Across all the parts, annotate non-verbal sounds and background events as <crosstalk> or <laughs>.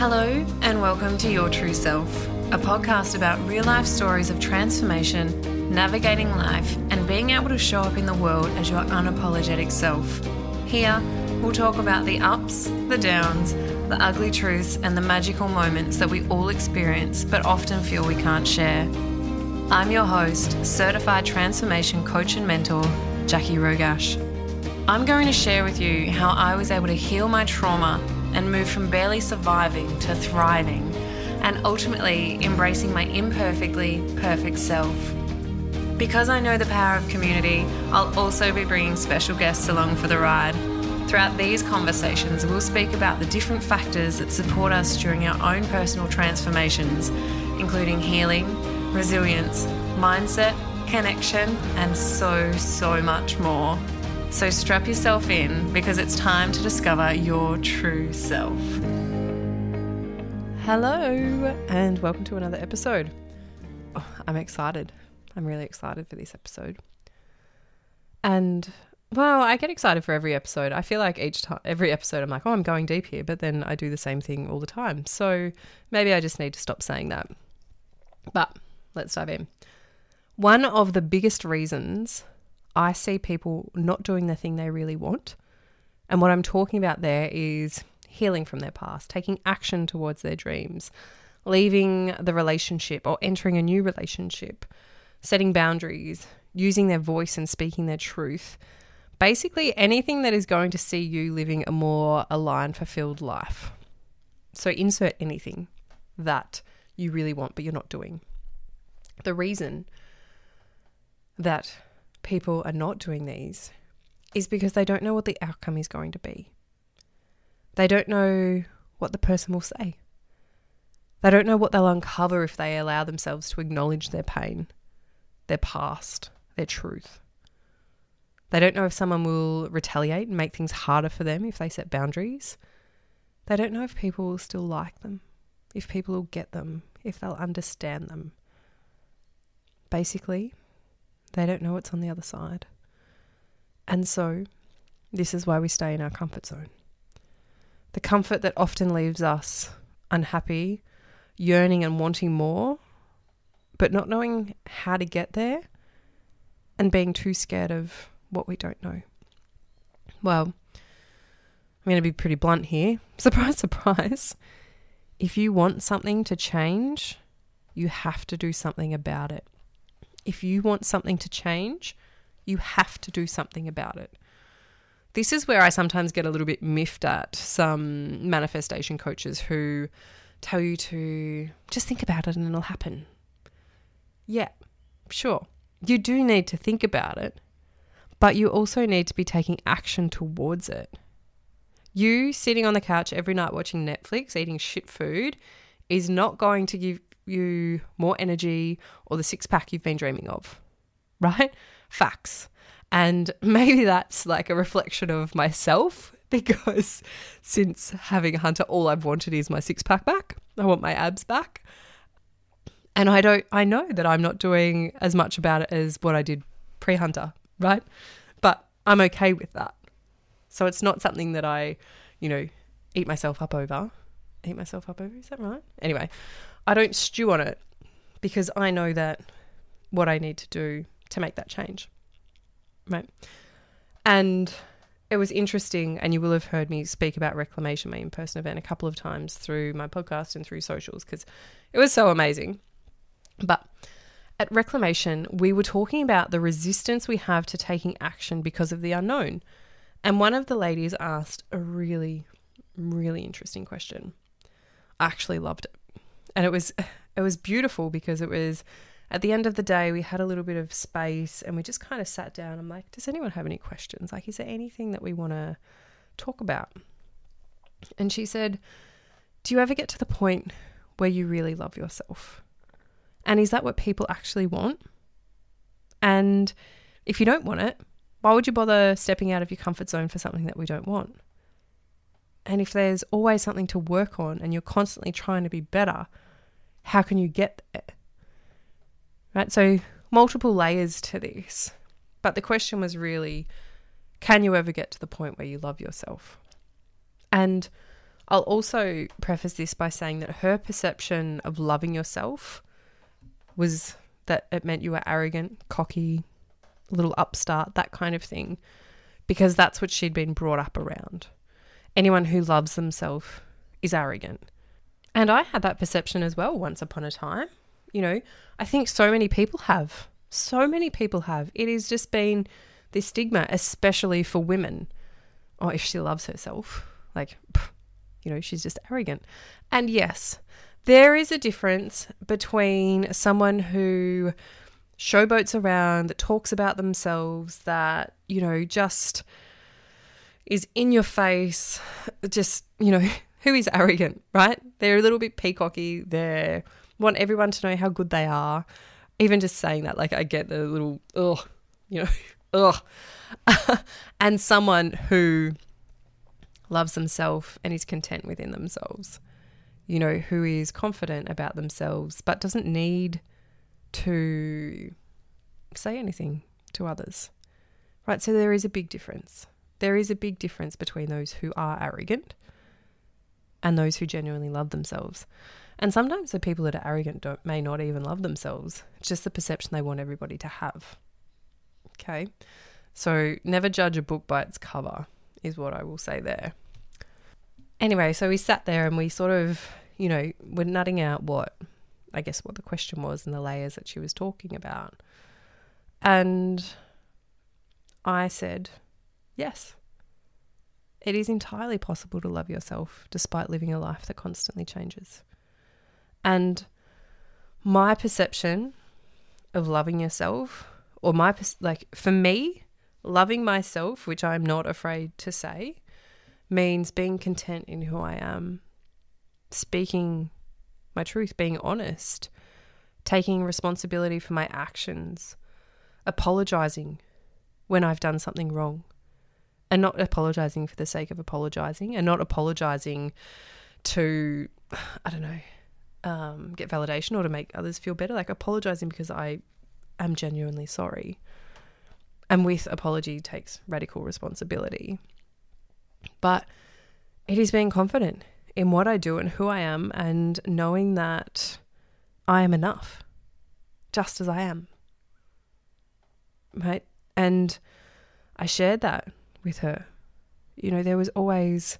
Hello, and welcome to Your True Self, a podcast about real life stories of transformation, navigating life, and being able to show up in the world as your unapologetic self. Here, we'll talk about the ups, the downs, the ugly truths, and the magical moments that we all experience but often feel we can't share. I'm your host, certified transformation coach and mentor, Jackie Rogash. I'm going to share with you how I was able to heal my trauma and move from barely surviving to thriving and ultimately embracing my imperfectly perfect self. Because I know the power of community, I'll also be bringing special guests along for the ride. Throughout these conversations, we'll speak about the different factors that support us during our own personal transformations, including healing, resilience, mindset, connection, and so, so much more. So strap yourself in because it's time to discover your true self. Hello, and welcome to another episode. Oh, I'm excited. I'm really excited for this episode. And well, I get excited for every episode. I feel like each time, every episode, I'm like, oh, I'm going deep here, but then I do the same thing all the time. So maybe I just need to stop saying that. But let's dive in. One of the biggest reasons I see people not doing the thing they really want. And what I'm talking about there is healing from their past, taking action towards their dreams, leaving the relationship or entering a new relationship, setting boundaries, using their voice and speaking their truth. Basically, anything that is going to see you living a more aligned, fulfilled life. So, insert anything that you really want, but you're not doing. The reason that people are not doing these is because they don't know what the outcome is going to be. They don't know what the person will say. They don't know what they'll uncover if they allow themselves to acknowledge their pain, their past, their truth. They don't know if someone will retaliate and make things harder for them if they set boundaries. They don't know if people will still like them, if people will get them, if they'll understand them. Basically, they don't know what's on the other side. And so, this is why we stay in our comfort zone. The comfort that often leaves us unhappy, yearning and wanting more, but not knowing how to get there and being too scared of what we don't know. Well, I'm going to be pretty blunt here. <laughs> Surprise, surprise. If you want something to change, you have to do something about it if you want something to change, you have to do something about it. This is where I sometimes get a little bit miffed at some manifestation coaches who tell you to just think about it and it'll happen. Yeah, sure. You do need to think about it, but you also need to be taking action towards it. You sitting on the couch every night watching Netflix, eating shit food, is not going to give you more energy or the six pack you've been dreaming of, right? Facts. And <laughs> maybe that's like a reflection of myself <laughs> because since having hunter, all I've wanted is my six pack back. I want my abs back. And I don't, I know that I'm not doing as much about it as what I did pre hunter, right? But I'm okay with that. So it's not something that I, you know, eat myself up over. Eat myself up over, is that right? Anyway, I don't stew on it because I know that what I need to do to make that change. Right. And it was interesting, and you will have heard me speak about Reclamation, my in person event, a couple of times through my podcast and through socials because it was so amazing. But at Reclamation, we were talking about the resistance we have to taking action because of the unknown. And one of the ladies asked a really, really interesting question. I actually loved it and it was <sighs> it was beautiful because it was at the end of the day we had a little bit of space and we just kind of sat down. I'm like does anyone have any questions? Like is there anything that we want to talk about? And she said do you ever get to the point where you really love yourself? And is that what people actually want? And if you don't want it why would you bother stepping out of your comfort zone for something that we don't want? And if there's always something to work on and you're constantly trying to be better, how can you get there? Right? So, multiple layers to this. But the question was really can you ever get to the point where you love yourself? And I'll also preface this by saying that her perception of loving yourself was that it meant you were arrogant, cocky, little upstart, that kind of thing, because that's what she'd been brought up around. Anyone who loves themselves is arrogant. And I had that perception as well once upon a time. You know, I think so many people have. So many people have. It has just been this stigma, especially for women. Oh, if she loves herself, like, you know, she's just arrogant. And yes, there is a difference between someone who showboats around, that talks about themselves, that, you know, just is in your face, just, you know, who is arrogant, right? They're a little bit peacocky. They want everyone to know how good they are. Even just saying that, like, I get the little, ugh, you know, <laughs> ugh. <laughs> and someone who loves themselves and is content within themselves, you know, who is confident about themselves but doesn't need to say anything to others, right? So there is a big difference. There is a big difference between those who are arrogant and those who genuinely love themselves. And sometimes the people that are arrogant don't, may not even love themselves. It's just the perception they want everybody to have. Okay. So never judge a book by its cover, is what I will say there. Anyway, so we sat there and we sort of, you know, were nutting out what I guess what the question was and the layers that she was talking about. And I said, yes. It is entirely possible to love yourself despite living a life that constantly changes. And my perception of loving yourself, or my, like, for me, loving myself, which I'm not afraid to say, means being content in who I am, speaking my truth, being honest, taking responsibility for my actions, apologizing when I've done something wrong, and not apologizing for the sake of apologizing, and not apologizing to, <sighs> I don't know, um, get validation or to make others feel better. Like apologizing because I am genuinely sorry. And with apology takes radical responsibility. But it is being confident in what I do and who I am and knowing that I am enough just as I am. Right? And I shared that with her. You know, there was always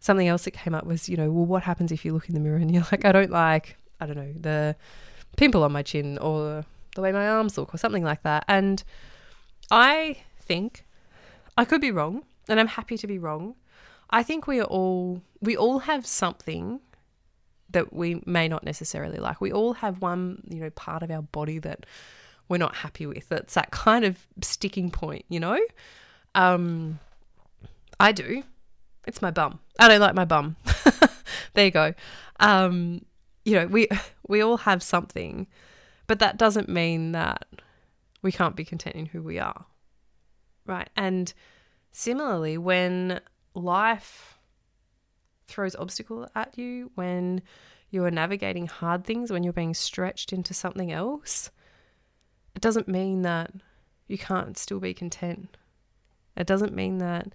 something else that came up was, you know, well, what happens if you look in the mirror and you're <laughs> like, I don't like, I don't know, the pimple on my chin or the way my arms look or something like that. And I think I could be wrong and I'm happy to be wrong. I think we are all we all have something that we may not necessarily like. We all have one, you know, part of our body that we're not happy with. That's that kind of sticking point, you know? Um I do. It's my bum. I don't like my bum. <laughs> there you go. Um, you know, we <laughs> we all have something, but that doesn't mean that we can't be content in who we are. Right? And similarly, when life throws obstacle at you, when you are navigating hard things, when you're being stretched into something else, it doesn't mean that you can't still be content. It doesn't mean that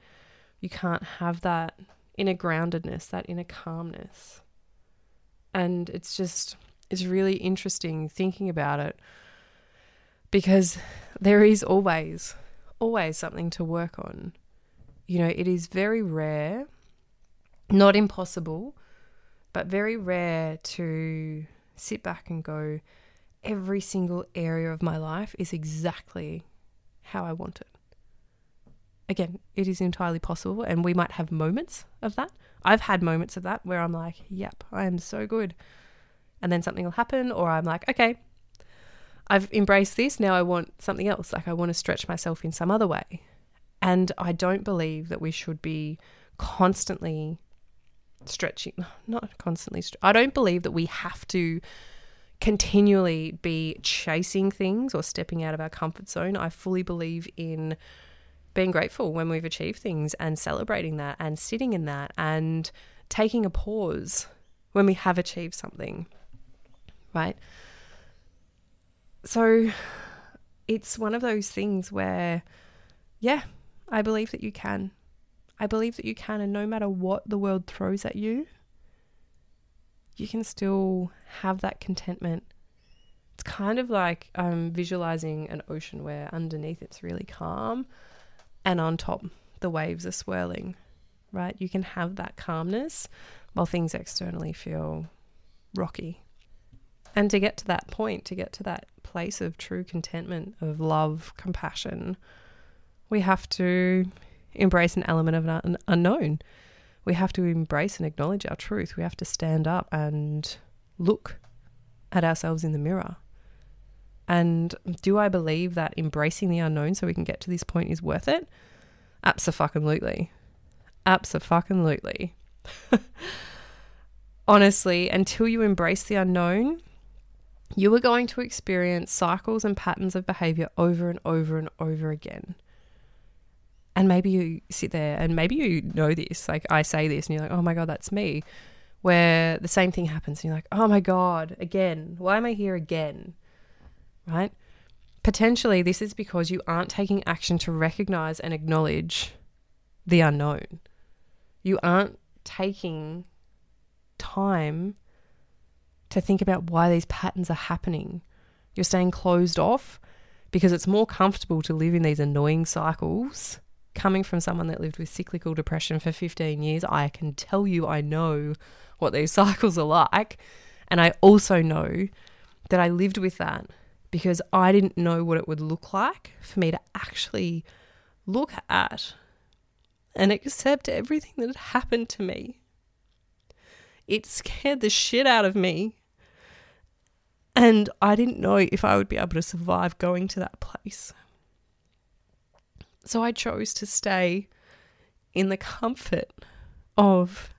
you can't have that inner groundedness, that inner calmness. And it's just, it's really interesting thinking about it because there is always, always something to work on you know, it is very rare, not impossible, but very rare to sit back and go, every single area of my life is exactly how I want it. Again, it is entirely possible, and we might have moments of that. I've had moments of that where I'm like, yep, I am so good. And then something will happen, or I'm like, okay, I've embraced this. Now I want something else. Like I want to stretch myself in some other way. And I don't believe that we should be constantly stretching, <sighs> not constantly, Stre- I don't believe that we have to continually be chasing things or stepping out of our comfort zone. I fully believe in being grateful when we've achieved things and celebrating that and sitting in that and taking a pause when we have achieved something, right? So it's one of those things where, yeah, I believe that you can. I believe that you can, and no matter what the world throws at you, you can still have that contentment. It's kind of like um, visualizing an ocean where underneath it's really calm and on top the waves are swirling, right? You can have that calmness while things externally feel rocky. And to get to that point, to get to that place of true contentment, of love, compassion, we have to embrace an element of an unknown. We have to embrace and acknowledge our truth. We have to stand up and look at ourselves in the mirror. And do I believe that embracing the unknown so we can get to this point is worth it? Absolutely. Absolutely. <laughs> Honestly, until you embrace the unknown, you are going to experience cycles and patterns of behavior over and over and over again. And maybe you sit there and maybe you know this, like I say this, and you're like, oh my God, that's me. Where the same thing happens, and you're like, oh my God, again, why am I here again? Right? Potentially, this is because you aren't taking action to recognize and acknowledge the unknown. You aren't taking time to think about why these patterns are happening. You're staying closed off because it's more comfortable to live in these annoying cycles coming from someone that lived with cyclical depression for 15 years, I can tell you I know what these <laughs> cycles are like. And I also know that I lived with that because I didn't know what it would look like for me to actually look at and accept everything that had happened to me. It scared the shit out of me. And I didn't know if I would be able to survive going to that place. So I chose to stay in the comfort of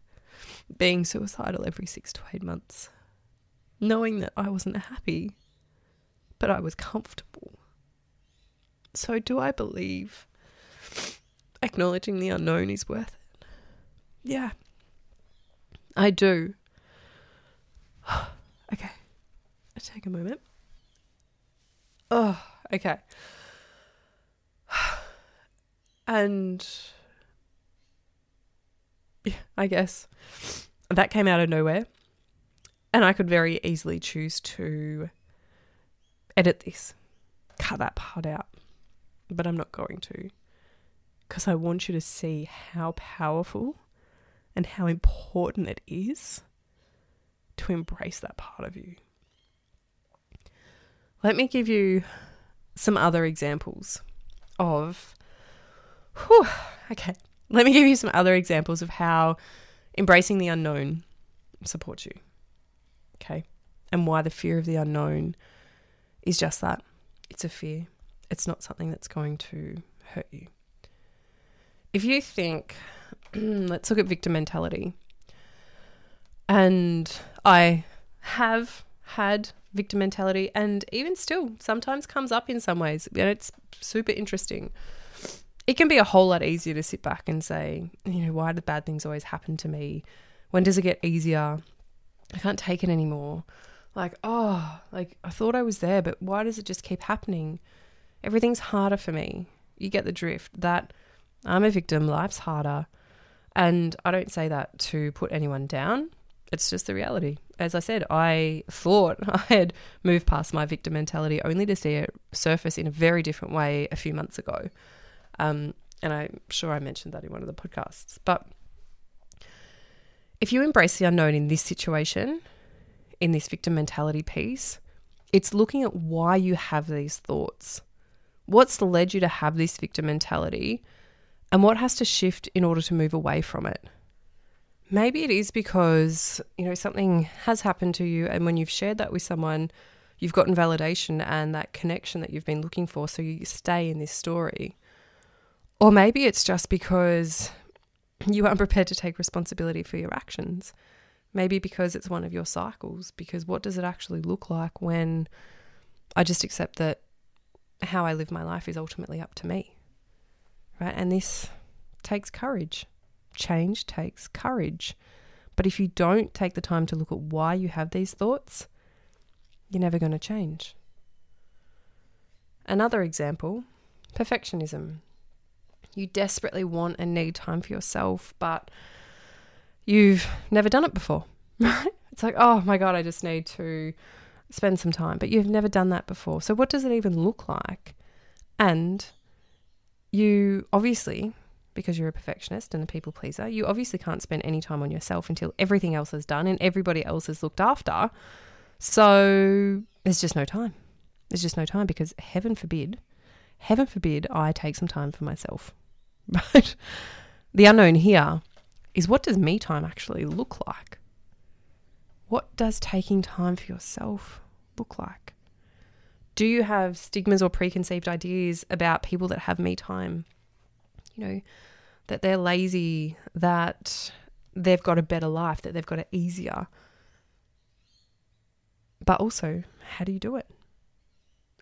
being suicidal every six to eight months, knowing that I wasn't happy, but I was comfortable. So, do I believe acknowledging the unknown is worth it? Yeah, I do. <sighs> okay, I take a moment. Oh, <sighs> okay. <sighs> And yeah, I guess that came out of nowhere. And I could very easily choose to edit this, cut that part out. But I'm not going to because I want you to see how powerful and how important it is to embrace that part of you. Let me give you some other examples of Whew, okay. Let me give you some other examples of how embracing the unknown supports you. Okay. And why the fear of the unknown is just that it's a fear, it's not something that's going to hurt you. If you think, <clears throat> let's look at victim mentality. And I have had victim mentality, and even still, sometimes comes up in some ways. And it's super interesting it can be a whole lot easier to sit back and say, you know, why do bad things always happen to me? When does it get easier? I can't take it anymore. Like, oh, like I thought I was there, but why does it just keep happening? Everything's harder for me. You get the drift that I'm a victim, life's harder. And I don't say that to put anyone down. It's just the reality. As I said, I thought <laughs> I had moved past my victim mentality only to see it surface in a very different way a few months ago. Um, and I'm sure I mentioned that in one of the podcasts. But if you embrace the unknown in this situation, in this victim mentality piece, it's looking at why you have these thoughts. What's led you to have this victim mentality? And what has to shift in order to move away from it? Maybe it is because, you know, something has happened to you and when you've shared that with someone, you've gotten validation and that connection that you've been looking for, so you stay in this story. Or maybe it's just because you aren't prepared to take responsibility for your actions. Maybe because it's one of your cycles. Because what does it actually look like when I just accept that how I live my life is ultimately up to me? Right? And this takes courage. Change takes courage. But if you don't take the time to look at why you have these thoughts, you're never going to change. Another example perfectionism. You desperately want and need time for yourself, but you've never done it before, right? <laughs> It's like, oh my God, I just need to spend some time, but you've never done that before. So, what does it even look like? And you obviously, because you're a perfectionist and a people pleaser, you obviously can't spend any time on yourself until everything else is done and everybody else is looked after. So, there's just no time. There's just no time because heaven forbid, heaven forbid, I take some time for myself. <laughs> Right? The unknown here is what does me time actually look like? What does taking time for yourself look like? Do you have stigmas or preconceived ideas about people that have me time? You know, that they're lazy, that they've got a better life, that they've got it easier. But also, how do you do it?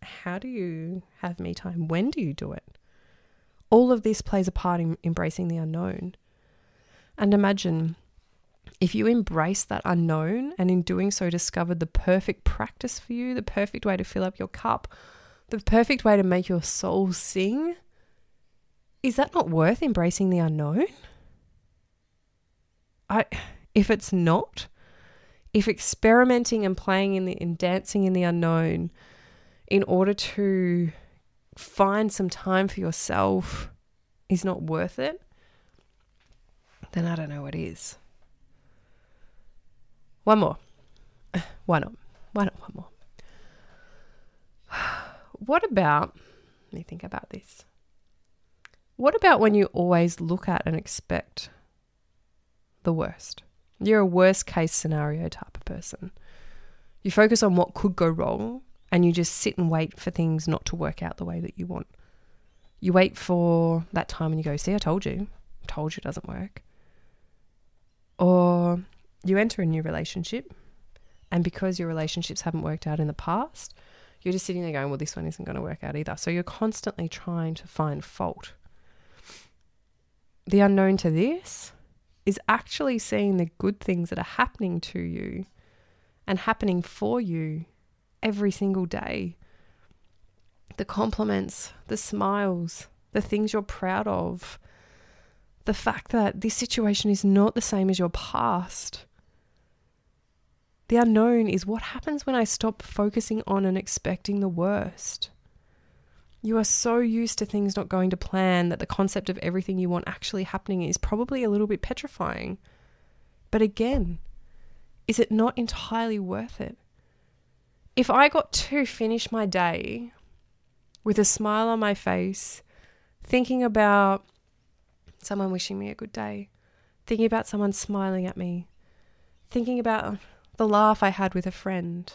How do you have me time? When do you do it? All of this plays a part in embracing the unknown. And imagine if you embrace that unknown and in doing so discovered the perfect practice for you, the perfect way to fill up your cup, the perfect way to make your soul sing, is that not worth embracing the unknown? I if it's not, if experimenting and playing in the and dancing in the unknown in order to find some time for yourself is not worth it, then I don't know what is. One more. Why not? Why not one more? <sighs> What about, let me think about this. What about when you always look at and expect the worst? You're a worst case scenario type of person. You focus on what could go wrong and you just sit and wait for things not to work out the way that you want. You wait for that time and you go, See, I told you. I told you it doesn't work. Or you enter a new relationship, and because your relationships haven't worked out in the past, you're just sitting there going, well, this one isn't going to work out either. So you're constantly trying to find fault. The unknown to this is actually seeing the good things that are happening to you and happening for you every single day. The compliments, the smiles, the things you're proud of, the fact that this situation is not the same as your past. The unknown is what happens when I stop focusing on and expecting the worst. You are so used to things not going to plan that the concept of everything you want actually happening is probably a little bit petrifying. But again, is it not entirely worth it? If I got to finish my day with a smile on my face, thinking about someone wishing me a good day, thinking about someone smiling at me, thinking about the laugh I had with a friend,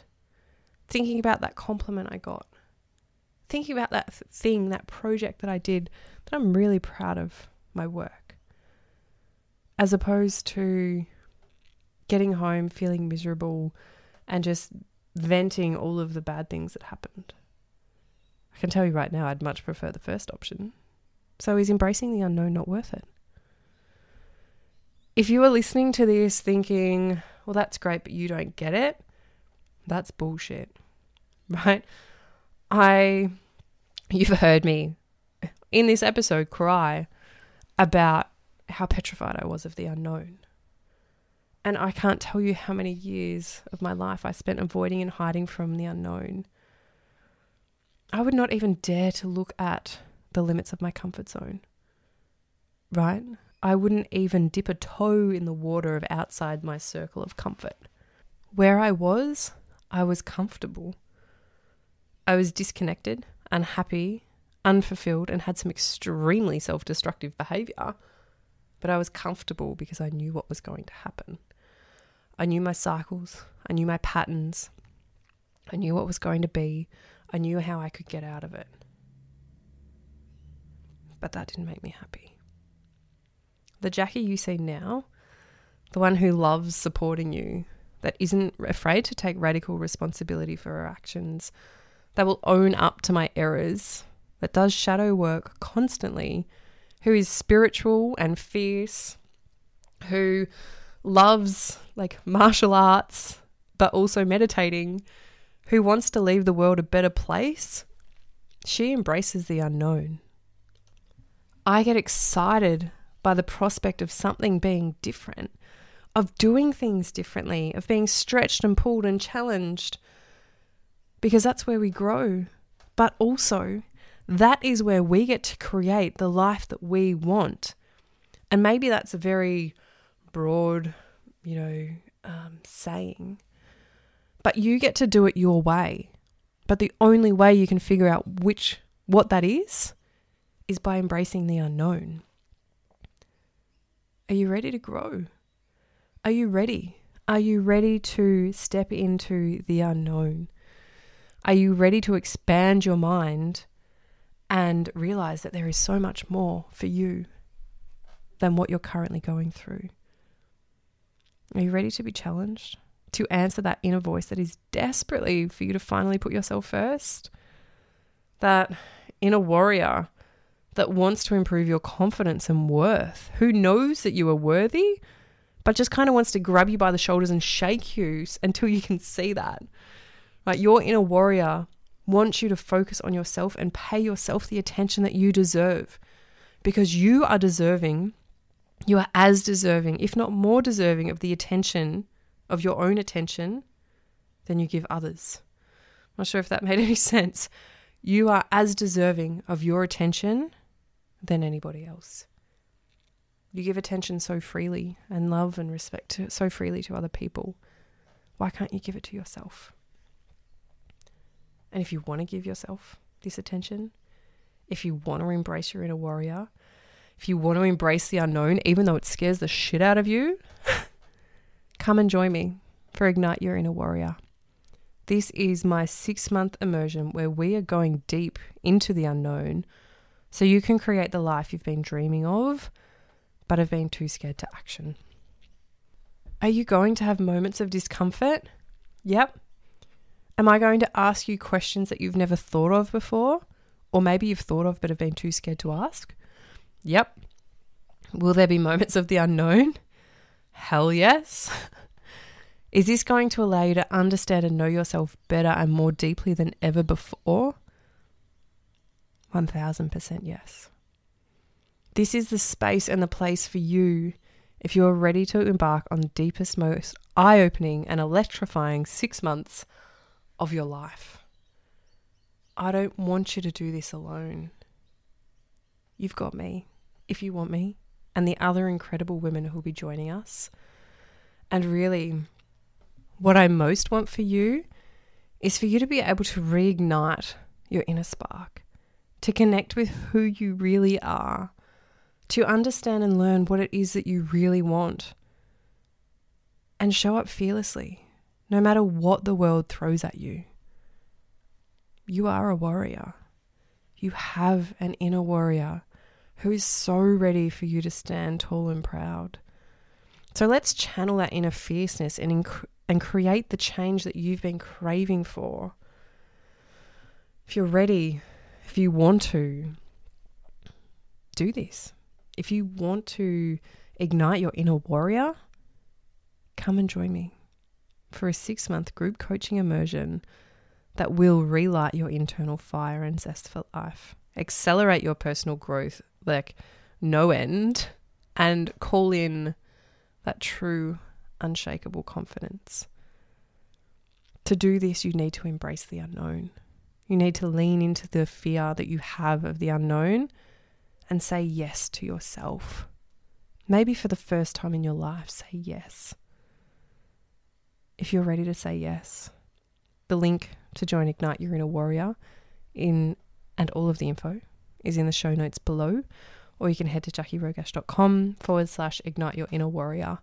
thinking about that compliment I got, thinking about that thing, that project that I did that I'm really proud of my work, as opposed to getting home feeling miserable and just venting all of the bad things that happened. I can tell you right now, I'd much prefer the first option. So, is embracing the unknown not worth it? If you are listening to this thinking, well, that's great, but you don't get it, that's bullshit, <laughs> right? I, you've heard me in this episode cry about how petrified I was of the unknown. And I can't tell you how many years of my life I spent avoiding and hiding from the unknown. I would not even dare to look at the limits of my comfort zone, right? I wouldn't even dip a toe in the water of outside my circle of comfort. Where I was, I was comfortable. I was disconnected, unhappy, unfulfilled, and had some extremely self destructive behavior. But I was comfortable because I knew what was going to happen. I knew my cycles, I knew my patterns, I knew what was going to be, I knew how I could get out of it. But that didn't make me happy. The Jackie you see now, the one who loves supporting you, that isn't afraid to take radical responsibility for her actions, that will own up to my errors, that does shadow work constantly, who is spiritual and fierce, who loves like martial arts, but also meditating, who wants to leave the world a better place, she embraces the unknown. I get excited by the prospect of something being different, of doing things differently, of being stretched and pulled and challenged, because that's where we grow. But also, that is where we get to create the life that we want. And maybe that's a very broad, you know, um, saying, but you get to do it your way. But the only way you can figure out which what that is is by embracing the unknown. Are you ready to grow? Are you ready? Are you ready to step into the unknown? Are you ready to expand your mind and realize that there is so much more for you than what you're currently going through? Are you ready to be challenged? To answer that inner voice that is desperately for you to finally put yourself first? That inner warrior that wants to improve your confidence and worth, who knows that you are worthy, but just kind of wants to grab you by the shoulders and shake you until you can see that. Right? Your inner warrior wants you to focus on yourself and pay yourself the attention that you deserve because you are deserving, you are as deserving, if not more deserving, of the attention, of your own attention, than you give others. I'm not sure if that <laughs> made any sense. You are as deserving of your attention than anybody else. You give attention so freely and love and respect to, so freely to other people. Why can't you give it to yourself? And if you want to give yourself this attention, if you want to embrace your inner warrior, if you want to embrace the unknown, even though it scares the shit out of you, <laughs> come and join me for Ignite Your Inner Warrior. This is my six month immersion where we are going deep into the unknown so you can create the life you've been dreaming of, but have been too scared to action. Are you going to have moments of discomfort? Yep. Am I going to ask you questions that you've never thought of before? Or maybe you've thought of but have been too scared to ask? Yep. Will there be moments of the unknown? Hell yes. <laughs> Is this going to allow you to understand and know yourself better and more deeply than ever before? 1000% yes. This is the space and the place for you if you are ready to embark on the deepest, most eye opening and electrifying six months of your life. I don't want you to do this alone. You've got me, if you want me, and the other incredible women who will be joining us. And really, what I most want for you is for you to be able to reignite your inner spark, to connect with who you really are, to understand and learn what it is that you really want, and show up fearlessly no matter what the world throws at you. You are a warrior. You have an inner warrior who is so ready for you to stand tall and proud. So let's channel that inner fierceness and, inc- and create the change that you've been craving for. If you're ready, if you want to, do this. If you want to ignite your inner warrior, come and join me for a six month group coaching immersion that will relight your internal fire and zest for life, accelerate your personal growth like no end, and call in that true, unshakable confidence. To do this, you need to embrace the unknown. You need to lean into the fear that you have of the unknown and say yes to yourself. Maybe for the first time in your life, say yes if you're ready to say yes. The link to join Ignite Your Inner Warrior in and all of the info is in the show notes below, or you can head to jackierogash.com forward slash ignite your inner warrior.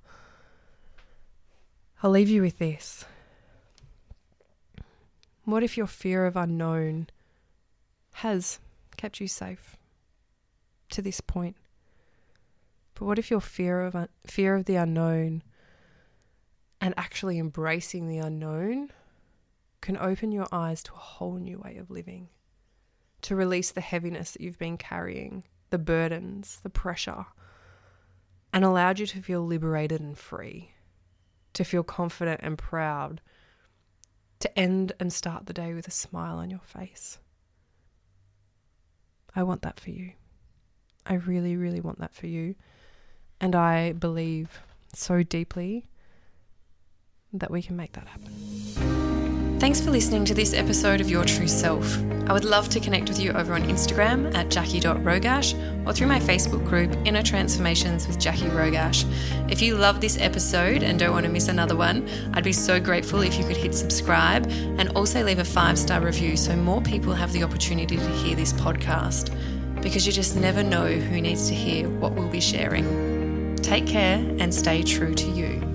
I'll leave you with this. What if your fear of unknown has kept you safe to this point? But what if your fear of un- fear of the unknown and actually embracing the unknown can open your eyes to a whole new way of living, to release the heaviness that you've been carrying, the burdens, the pressure, and allowed you to feel liberated and free, to feel confident and proud, to end and start the day with a smile on your face. I want that for you. I really, really want that for you. And I believe so deeply that we can make that happen. Thanks for listening to this episode of Your True Self. I would love to connect with you over on Instagram at jackie.rogash or through my Facebook group Inner Transformations with Jackie Rogash. If you love this episode and don't want to miss another one, I'd be so grateful if you could hit subscribe and also leave a five star review so more people have the opportunity to hear this podcast. Because you just never know who needs to hear what we'll be sharing. Take care and stay true to you.